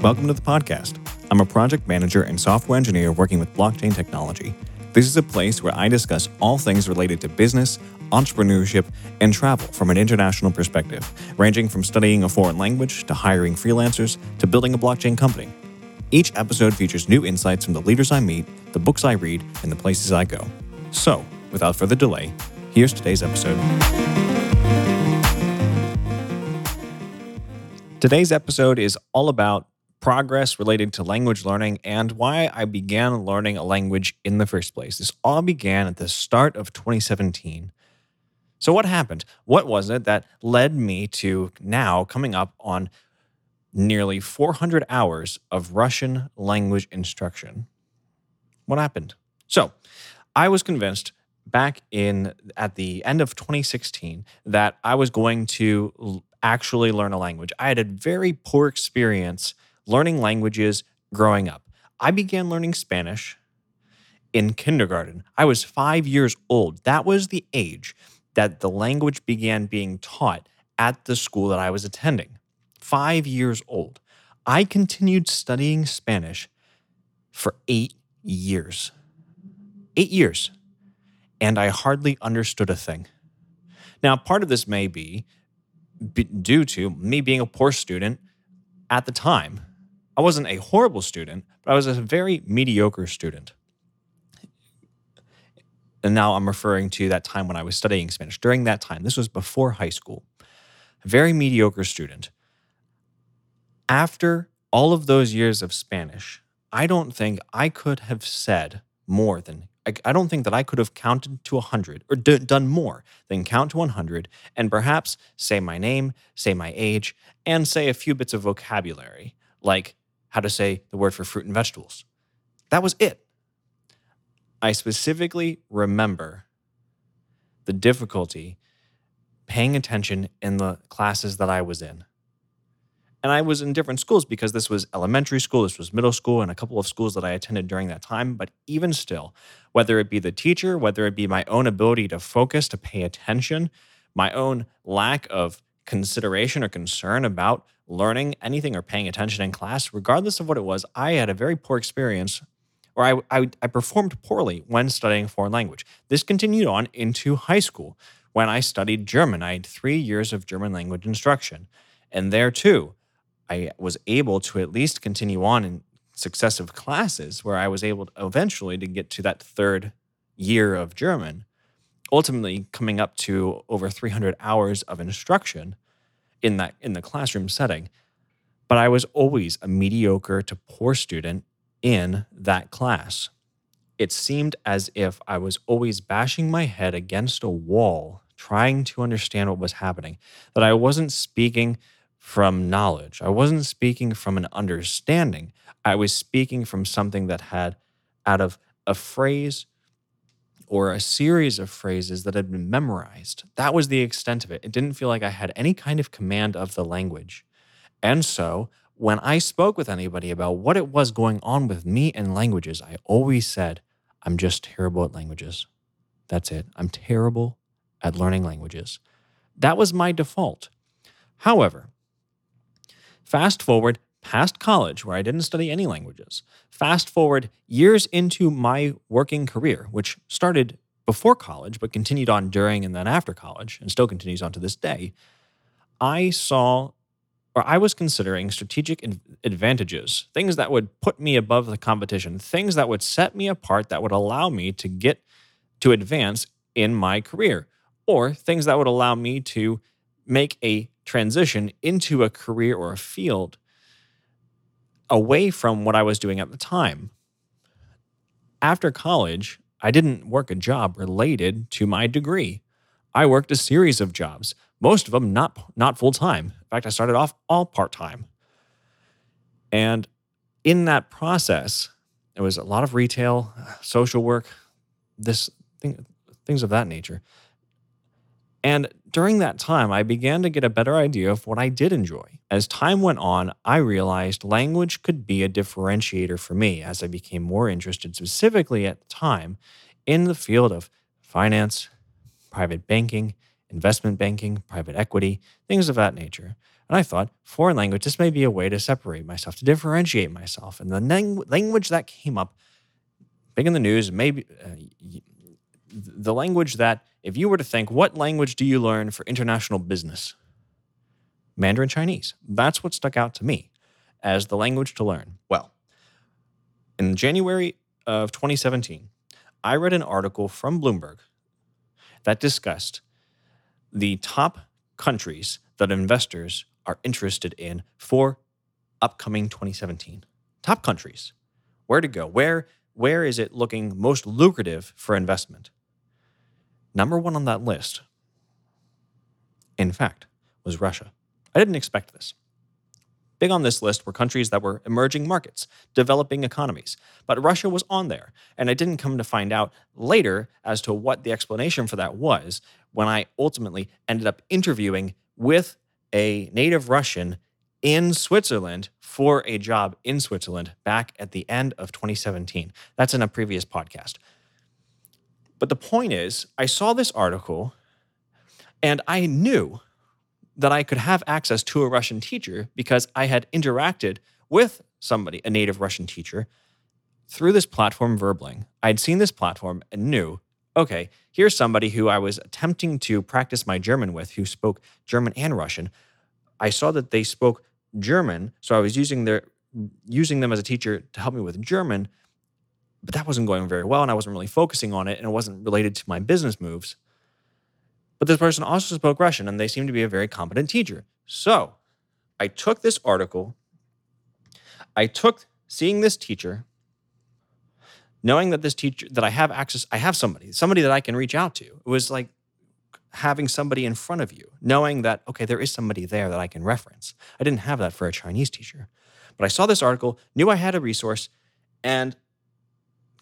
Welcome to the podcast. I'm a project manager and software engineer working with blockchain technology. This is a place where I discuss all things related to business, entrepreneurship, and travel from an international perspective, ranging from studying a foreign language to hiring freelancers to building a blockchain company. Each episode features new insights from the leaders I meet, the books I read, and the places I go. So, without further delay, here's today's episode. Today's episode is all about progress related to language learning and why I began learning a language in the first place. This all began at the start of 2017. So, what happened? What was it that led me to now coming up on nearly 400 hours of Russian language instruction? What happened? So, I was convinced back in at the end of 2016 that I was going to actually learn a language. I had a very poor experience learning languages growing up. I began learning Spanish in kindergarten. I was five years old. That was the age that the language began being taught at the school that I was attending. Five years old. I continued studying Spanish for eight years. Eight years. And I hardly understood a thing. Now, part of this may be due to me being a poor student at the time. I wasn't a horrible student, but I was a very mediocre student. And now I'm referring to that time when I was studying Spanish. During that time, this was before high school, a very mediocre student. After all of those years of Spanish, I don't think I could have said more than I, don't think that I could have counted to 100 or d- done more than count to 100 and perhaps say my name, say my age, and say a few bits of vocabulary, like how to say the word for fruit and vegetables. That was it. I specifically remember the difficulty paying attention in the classes that I was in. And I was in different schools because this was elementary school, this was middle school, and a couple of schools that I attended during that time. But even still, whether it be the teacher, whether it be my own ability to focus, to pay attention, my own lack of consideration or concern about learning anything or paying attention in class, regardless of what it was, I had a very poor experience or I, I, I performed poorly when studying foreign language. This continued on into high school when I studied German. I had three years of German language instruction. And there too, I was able to at least continue on in successive classes where I was able to eventually to get to that third year of German, ultimately coming up to over 300 hours of instruction in that in the classroom setting. But I was always a mediocre to poor student in that class. It seemed as if I was always bashing my head against a wall trying to understand what was happening, that I wasn't speaking from knowledge. I wasn't speaking from an understanding. I was speaking from something that had, out of a phrase or a series of phrases that had been memorized. That was the extent of it. It didn't feel like I had any kind of command of the language. And so, when I spoke with anybody about what it was going on with me and languages, I always said, I'm just terrible at languages. That's it. I'm terrible at learning languages. That was my default. However, Fast forward past college, where I didn't study any languages. Fast forward years into my working career, which started before college, but continued on during and then after college, and still continues on to this day. I saw, or I was considering strategic advantages, things that would put me above the competition, things that would set me apart, that would allow me to get to advance in my career, or things that would allow me to make a transition into a career or a field away from what I was doing at the time. After college, I didn't work a job related to my degree. I worked a series of jobs, most of them not not full time. In fact, I started off all part time. And in that process, it was a lot of retail, social work, this thing, things of that nature. And during that time, I began to get a better idea of what I did enjoy. As time went on, I realized language could be a differentiator for me as I became more interested, specifically at the time, in the field of finance, private banking, investment banking, private equity, things of that nature. And I thought, foreign language, this may be a way to separate myself, to differentiate myself. And the lang- language that came up, big in the news, maybe uh, the language that, if you were to think, what language do you learn for international business? Mandarin Chinese. That's what stuck out to me as the language to learn. Well, in January of 2017, I read an article from Bloomberg that discussed the top countries that investors are interested in for upcoming 2017. Top countries. Where to go? Where where is it looking most lucrative for investment? Number 1 on that list in fact was Russia. I didn't expect this. Big on this list were countries that were emerging markets, developing economies. But Russia was on there, and I didn't come to find out later as to what the explanation for that was when I ultimately ended up interviewing with a native Russian in Switzerland for a job in Switzerland back at the end of 2017. That's in a previous podcast. But the point is, I saw this article and I knew that I could have access to a Russian teacher because I had interacted with somebody, a native Russian teacher, through this platform Verbling. I'd seen this platform and knew, okay, here's somebody who I was attempting to practice my German with who spoke German and Russian. I saw that they spoke German, so I was using their using them as a teacher to help me with German, but that wasn't going very well and I wasn't really focusing on it and it wasn't related to my business moves. But this person also spoke Russian and they seemed to be a very competent teacher. So I took this article, I took seeing this teacher, knowing that this teacher, that I have access, I have somebody, somebody that I can reach out to. It was like having somebody in front of you, knowing that, okay, there is somebody there that I can reference. I didn't have that for a Chinese teacher. But I saw this article, knew I had a resource, and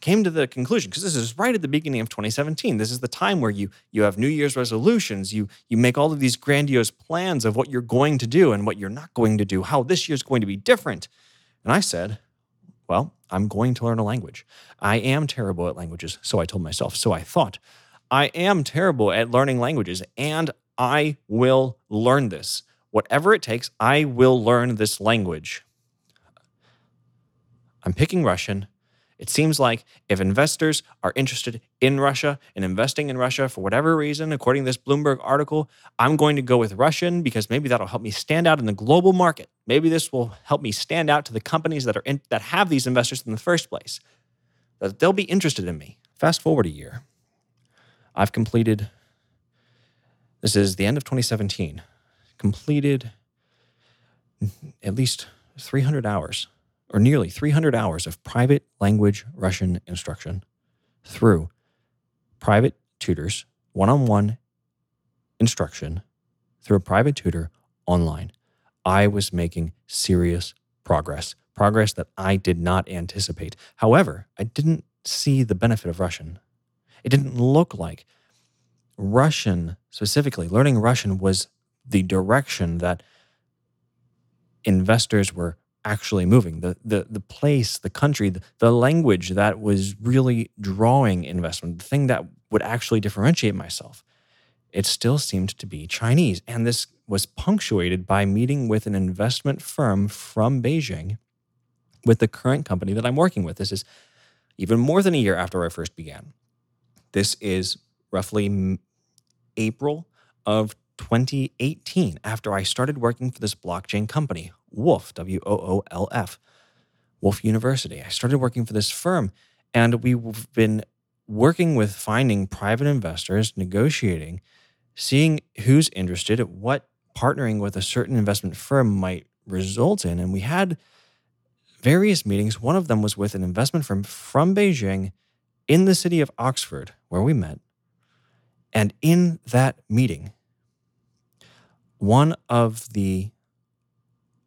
came to the conclusion because this is right at the beginning of 2017 this is the time where you you have new year's resolutions. You you make all of these grandiose plans of what you're going to do and what you're not going to do how this year's going to be different. And i said well i'm going to learn a language. I am terrible at languages so i told myself. So i thought i am terrible at learning languages and i will learn this. Whatever it takes i will learn this language. I'm picking russian it seems like if investors are interested in Russia and investing in Russia for whatever reason, according to this Bloomberg article, I'm going to go with Russian because maybe that'll help me stand out in the global market. Maybe this will help me stand out to the companies that are in, that have these investors in the first place. That they'll be interested in me. Fast forward a year. I've completed this is the end of 2017. Completed at least 300 hours or nearly 300 hours of private language Russian instruction through private tutors, one on one instruction through a private tutor online. I was making serious progress, progress that I did not anticipate. However, I didn't see the benefit of Russian. It didn't look like Russian, specifically, learning Russian was the direction that investors were actually moving, the the the place, the country, the, the language that was really drawing investment, the thing that would actually differentiate myself. It still seemed to be Chinese. And this was punctuated by meeting with an investment firm from Beijing with the current company that I'm working with. This is even more than a year after I first began. This is roughly April of 2018 after I started working for this blockchain company, Woolf, W O O L F, Woolf University. I started working for this firm, and we've been working with finding private investors, negotiating, seeing who's interested, what partnering with a certain investment firm might result in. And we had various meetings. One of them was with an investment firm from Beijing in the city of Oxford, where we met. And in that meeting, one of the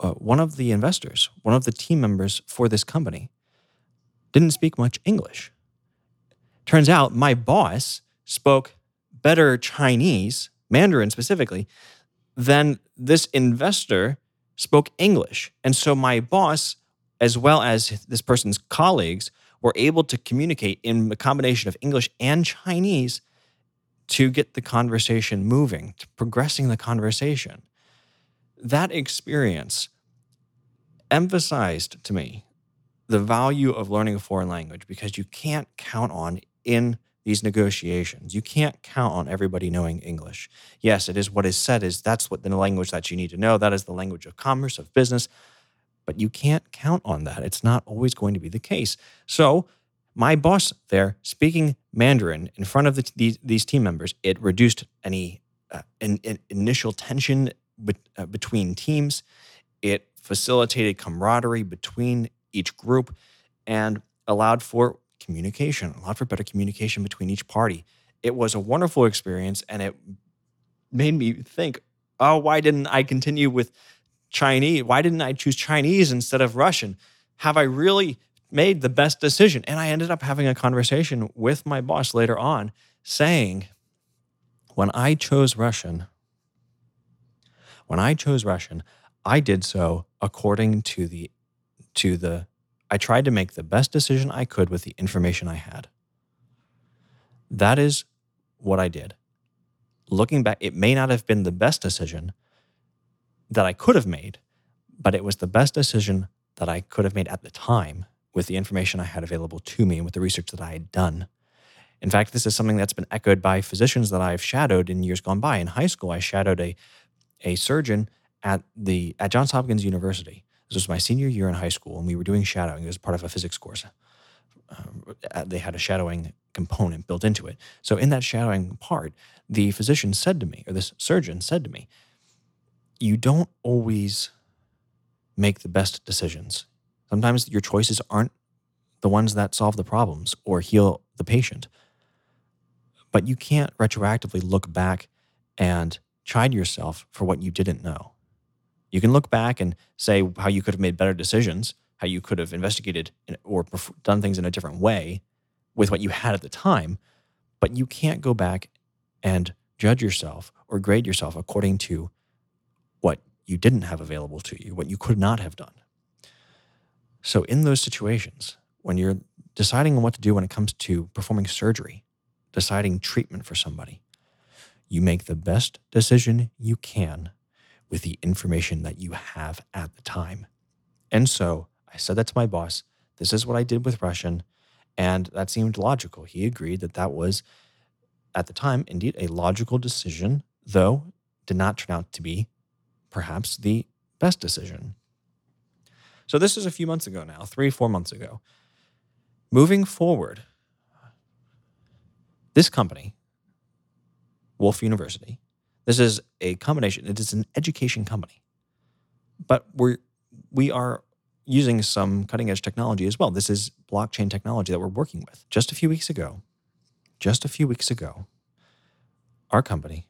uh, one of the investors, one of the team members for this company, didn't speak much English. Turns out my boss spoke better Chinese, Mandarin specifically, than this investor spoke English. And so my boss, as well as this person's colleagues, were able to communicate in a combination of English and Chinese to get the conversation moving, to progressing the conversation that experience emphasized to me the value of learning a foreign language because you can't count on in these negotiations. You can't count on everybody knowing English. Yes, it is what is said is that's what the language that you need to know. That is the language of commerce, of business. But you can't count on that. It's not always going to be the case. So my boss there speaking Mandarin in front of the, these, these team members, it reduced any uh, in, in initial tension be, uh, between teams. It facilitated camaraderie between each group and allowed for communication, allowed for better communication between each party. It was a wonderful experience and it made me think, oh, why didn't I continue with Chinese? Why didn't I choose Chinese instead of Russian? Have I really made the best decision? And I ended up having a conversation with my boss later on saying, when I chose Russian, when I chose Russian, I did so according to the to the I tried to make the best decision I could with the information I had. That is what I did. Looking back, it may not have been the best decision that I could have made, but it was the best decision that I could have made at the time with the information I had available to me and with the research that I had done. In fact, this is something that's been echoed by physicians that I've shadowed in years gone by. In high school, I shadowed a, a surgeon at the at Johns Hopkins University this was my senior year in high school, and we were doing shadowing. It was part of a physics course. Uh, they had a shadowing component built into it. So, in that shadowing part, the physician said to me, or this surgeon said to me, You don't always make the best decisions. Sometimes your choices aren't the ones that solve the problems or heal the patient. But you can't retroactively look back and chide yourself for what you didn't know. You can look back and say how you could have made better decisions, how you could have investigated or done things in a different way with what you had at the time, but you can't go back and judge yourself or grade yourself according to what you didn't have available to you, what you could not have done. So, in those situations, when you're deciding on what to do when it comes to performing surgery, deciding treatment for somebody, you make the best decision you can with the information that you have at the time. And so I said that to my boss. This is what I did with Russian. And that seemed logical. He agreed that that was, at the time, indeed a logical decision, though did not turn out to be perhaps the best decision. So this is a few months ago now, three, four months ago. Moving forward, this company, Woolf University, this is a combination. It is an education company, but we're we are using some cutting edge technology as well. This is blockchain technology that we're working with. Just a few weeks ago, just a few weeks ago, our company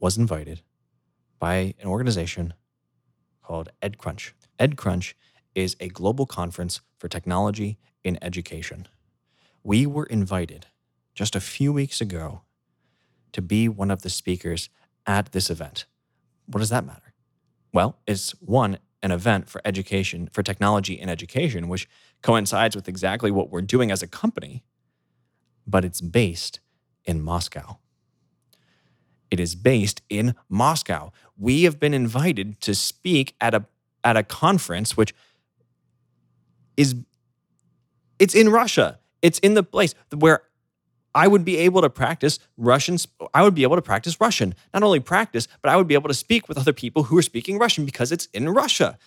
was invited by an organization called EdCrunch. EdCrunch is a global conference for technology in education. We were invited just a few weeks ago to be one of the speakers at this event. What does that matter? Well, it's one, an event for education, for technology in education, which coincides with exactly what we're doing as a company, but it's based in Moscow. It is based in Moscow. We have been invited to speak at a at a conference which is it's in Russia. It's in the place where I would be able to practice Russian. I would be able to practice Russian. Not only practice, but I would be able to speak with other people who are speaking Russian because it's in Russia.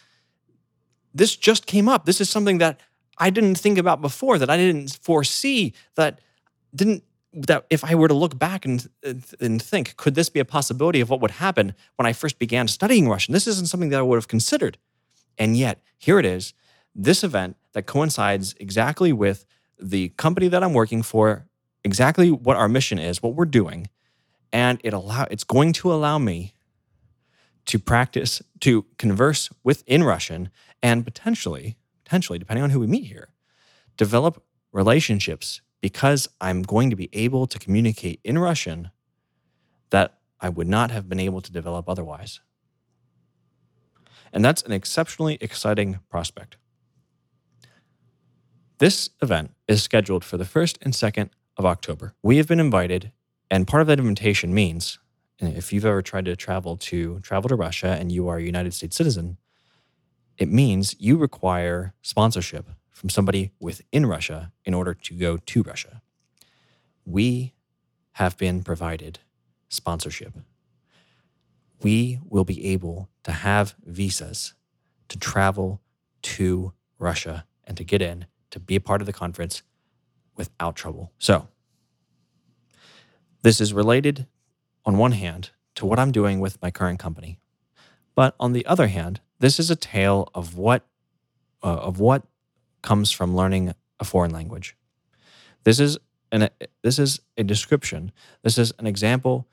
This just came up. This is something that I didn't think about before, that I didn't foresee, that didn't that if I were to look back and and think, could this be a possibility of what would happen when I first began studying Russian? This isn't something that I would have considered. And yet, here it is, this event that coincides exactly with the company that I'm working for exactly what our mission is, what we're doing, and it allow it's going to allow me to practice to converse with in Russian and potentially potentially depending on who we meet here develop relationships because I'm going to be able to communicate in Russian that I would not have been able to develop otherwise. And that's an exceptionally exciting prospect. This event is scheduled for the 1st and 2nd of October. We have been invited, and part of that invitation means if you've ever tried to travel to travel to Russia and you are a United States citizen, it means you require sponsorship from somebody within Russia in order to go to Russia. We have been provided sponsorship. We will be able to have visas to travel to Russia and to get in to be a part of the conference without trouble. So, this is related on one hand to what I'm doing with my current company. But on the other hand, this is a tale of what uh, of what comes from learning a foreign language. This is an this is a description. This is an example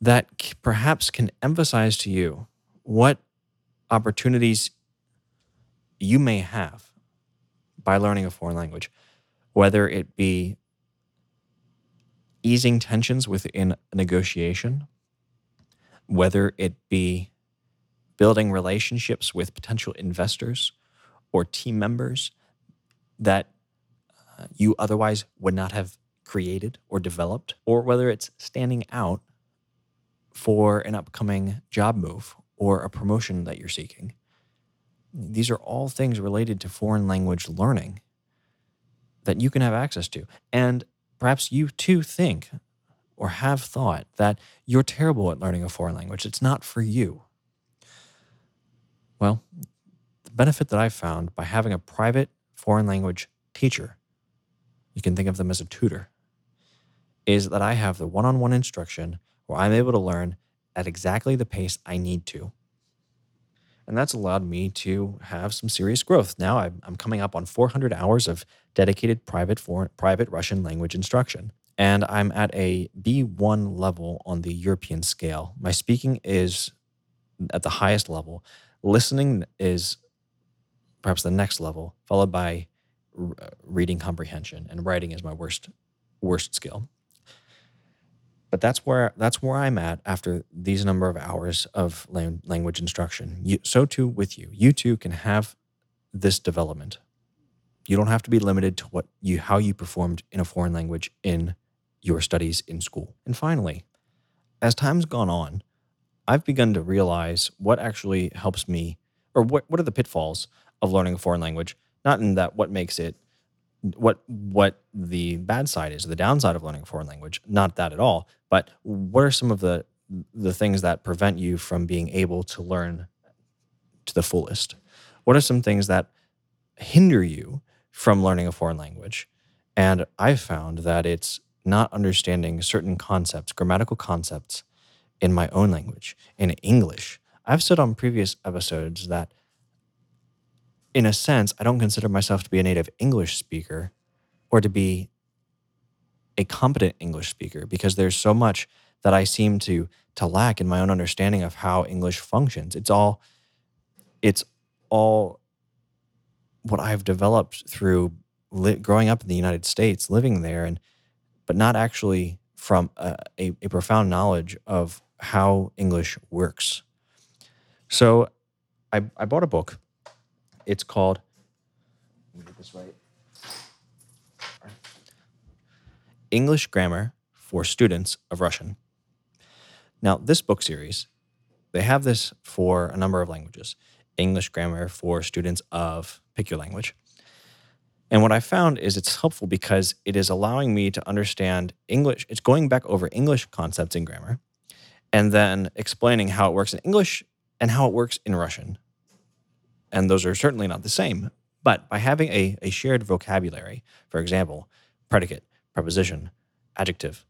that perhaps can emphasize to you what opportunities you may have by learning a foreign language, whether it be easing tensions within a negotiation, whether it be building relationships with potential investors or team members that uh, you otherwise would not have created or developed, or whether it's standing out for an upcoming job move or a promotion that you're seeking. These are all things related to foreign language learning that you can have access to. And perhaps you too think or have thought that you're terrible at learning a foreign language. It's not for you. Well, the benefit that I've found by having a private foreign language teacher, you can think of them as a tutor, is that I have the one on one instruction where I'm able to learn at exactly the pace I need to. And that's allowed me to have some serious growth. Now I'm, coming up on 400 hours of dedicated private foreign, private Russian language instruction. And I'm at a B1 level on the European scale. My speaking is at the highest level. Listening is perhaps the next level, followed by reading comprehension, and writing is my worst worst skill but that's where that's where I'm at after these number of hours of language instruction. You, so too with you. You too can have this development. You don't have to be limited to what you how you performed in a foreign language in your studies in school. And finally, as time's gone on, I've begun to realize what actually helps me or what what are the pitfalls of learning a foreign language, not in that what makes it what what the bad side is, the downside of learning a foreign language. Not that at all, but what are some of the the things that prevent you from being able to learn to the fullest? What are some things that hinder you from learning a foreign language? And I've found that it's not understanding certain concepts, grammatical concepts in my own language, in English. I've said on previous episodes that in a sense, I don't consider myself to be a native English speaker or to be a competent English speaker because there's so much that I seem to to lack in my own understanding of how English functions. It's all it's all what I've developed through li- growing up in the United States, living there, and but not actually from a, a, a profound knowledge of how English works. So I, I bought a book it's called, let me get this right English Grammar for Students of Russian. Now, this book series, they have this for a number of languages English Grammar for Students of Pick Your Language. And what I found is it's helpful because it is allowing me to understand English. It's going back over English concepts in grammar and then explaining how it works in English and how it works in Russian and those are certainly not the same. But by having a, a shared vocabulary, for example, predicate, preposition, adjective,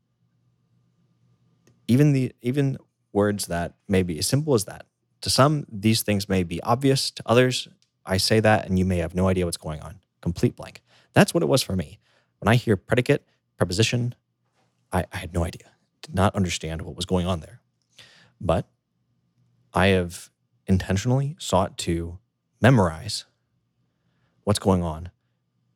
even the even words that may be as simple as that. To some, these things may be obvious. To others, I say that and you may have no idea what's going on. Complete blank. That's what it was for me. When I hear predicate, preposition, I, I had no idea. Did not understand what was going on there. But I have intentionally sought to memorize what's going on,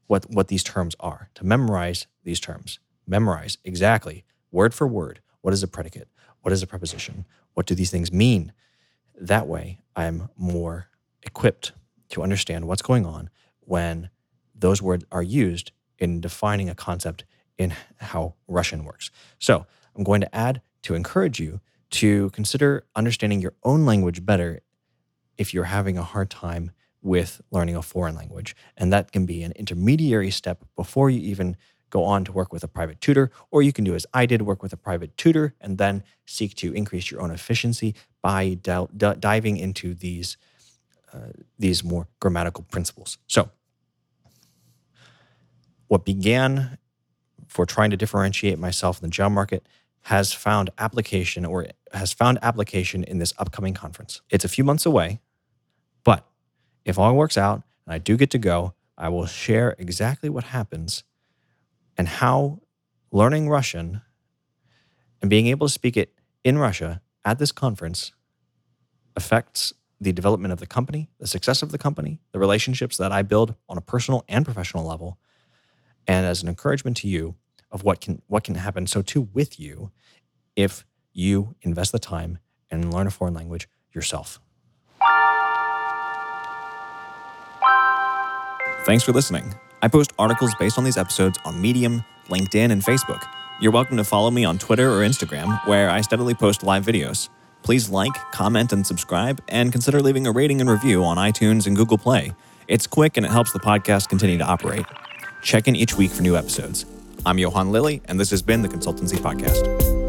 what, what these terms are, to memorize these terms. Memorize exactly, word for word, what is a predicate? What is a preposition? What do these things mean? That way, I'm more equipped to understand what's going on when those words are used in defining a concept in how Russian works. So I'm going to add to encourage you to consider understanding your own language better if you're having a hard time with learning a foreign language. And that can be an intermediary step before you even go on to work with a private tutor, or you can do as I did, work with a private tutor, and then seek to increase your own efficiency by d- diving into these uh, these more grammatical principles. So, what began for trying to differentiate myself in the job market has found application or has found application in this upcoming conference. It's a few months away, but if all works out and I do get to go, I will share exactly what happens and how learning Russian and being able to speak it in Russia at this conference affects the development of the company, the success of the company, the relationships that I build on a personal and professional level, and as an encouragement to you of what can what can happen so too with you if you invest the time and learn a foreign language yourself. Thanks for listening. I post articles based on these episodes on Medium, LinkedIn, and Facebook. You're welcome to follow me on Twitter or Instagram, where I steadily post live videos. Please like, comment, and subscribe, and consider leaving a rating and review on iTunes and Google Play. It's quick and it helps the podcast continue to operate. Check in each week for new episodes. I'm Johan Lilly, and this has been the Consultancy Podcast.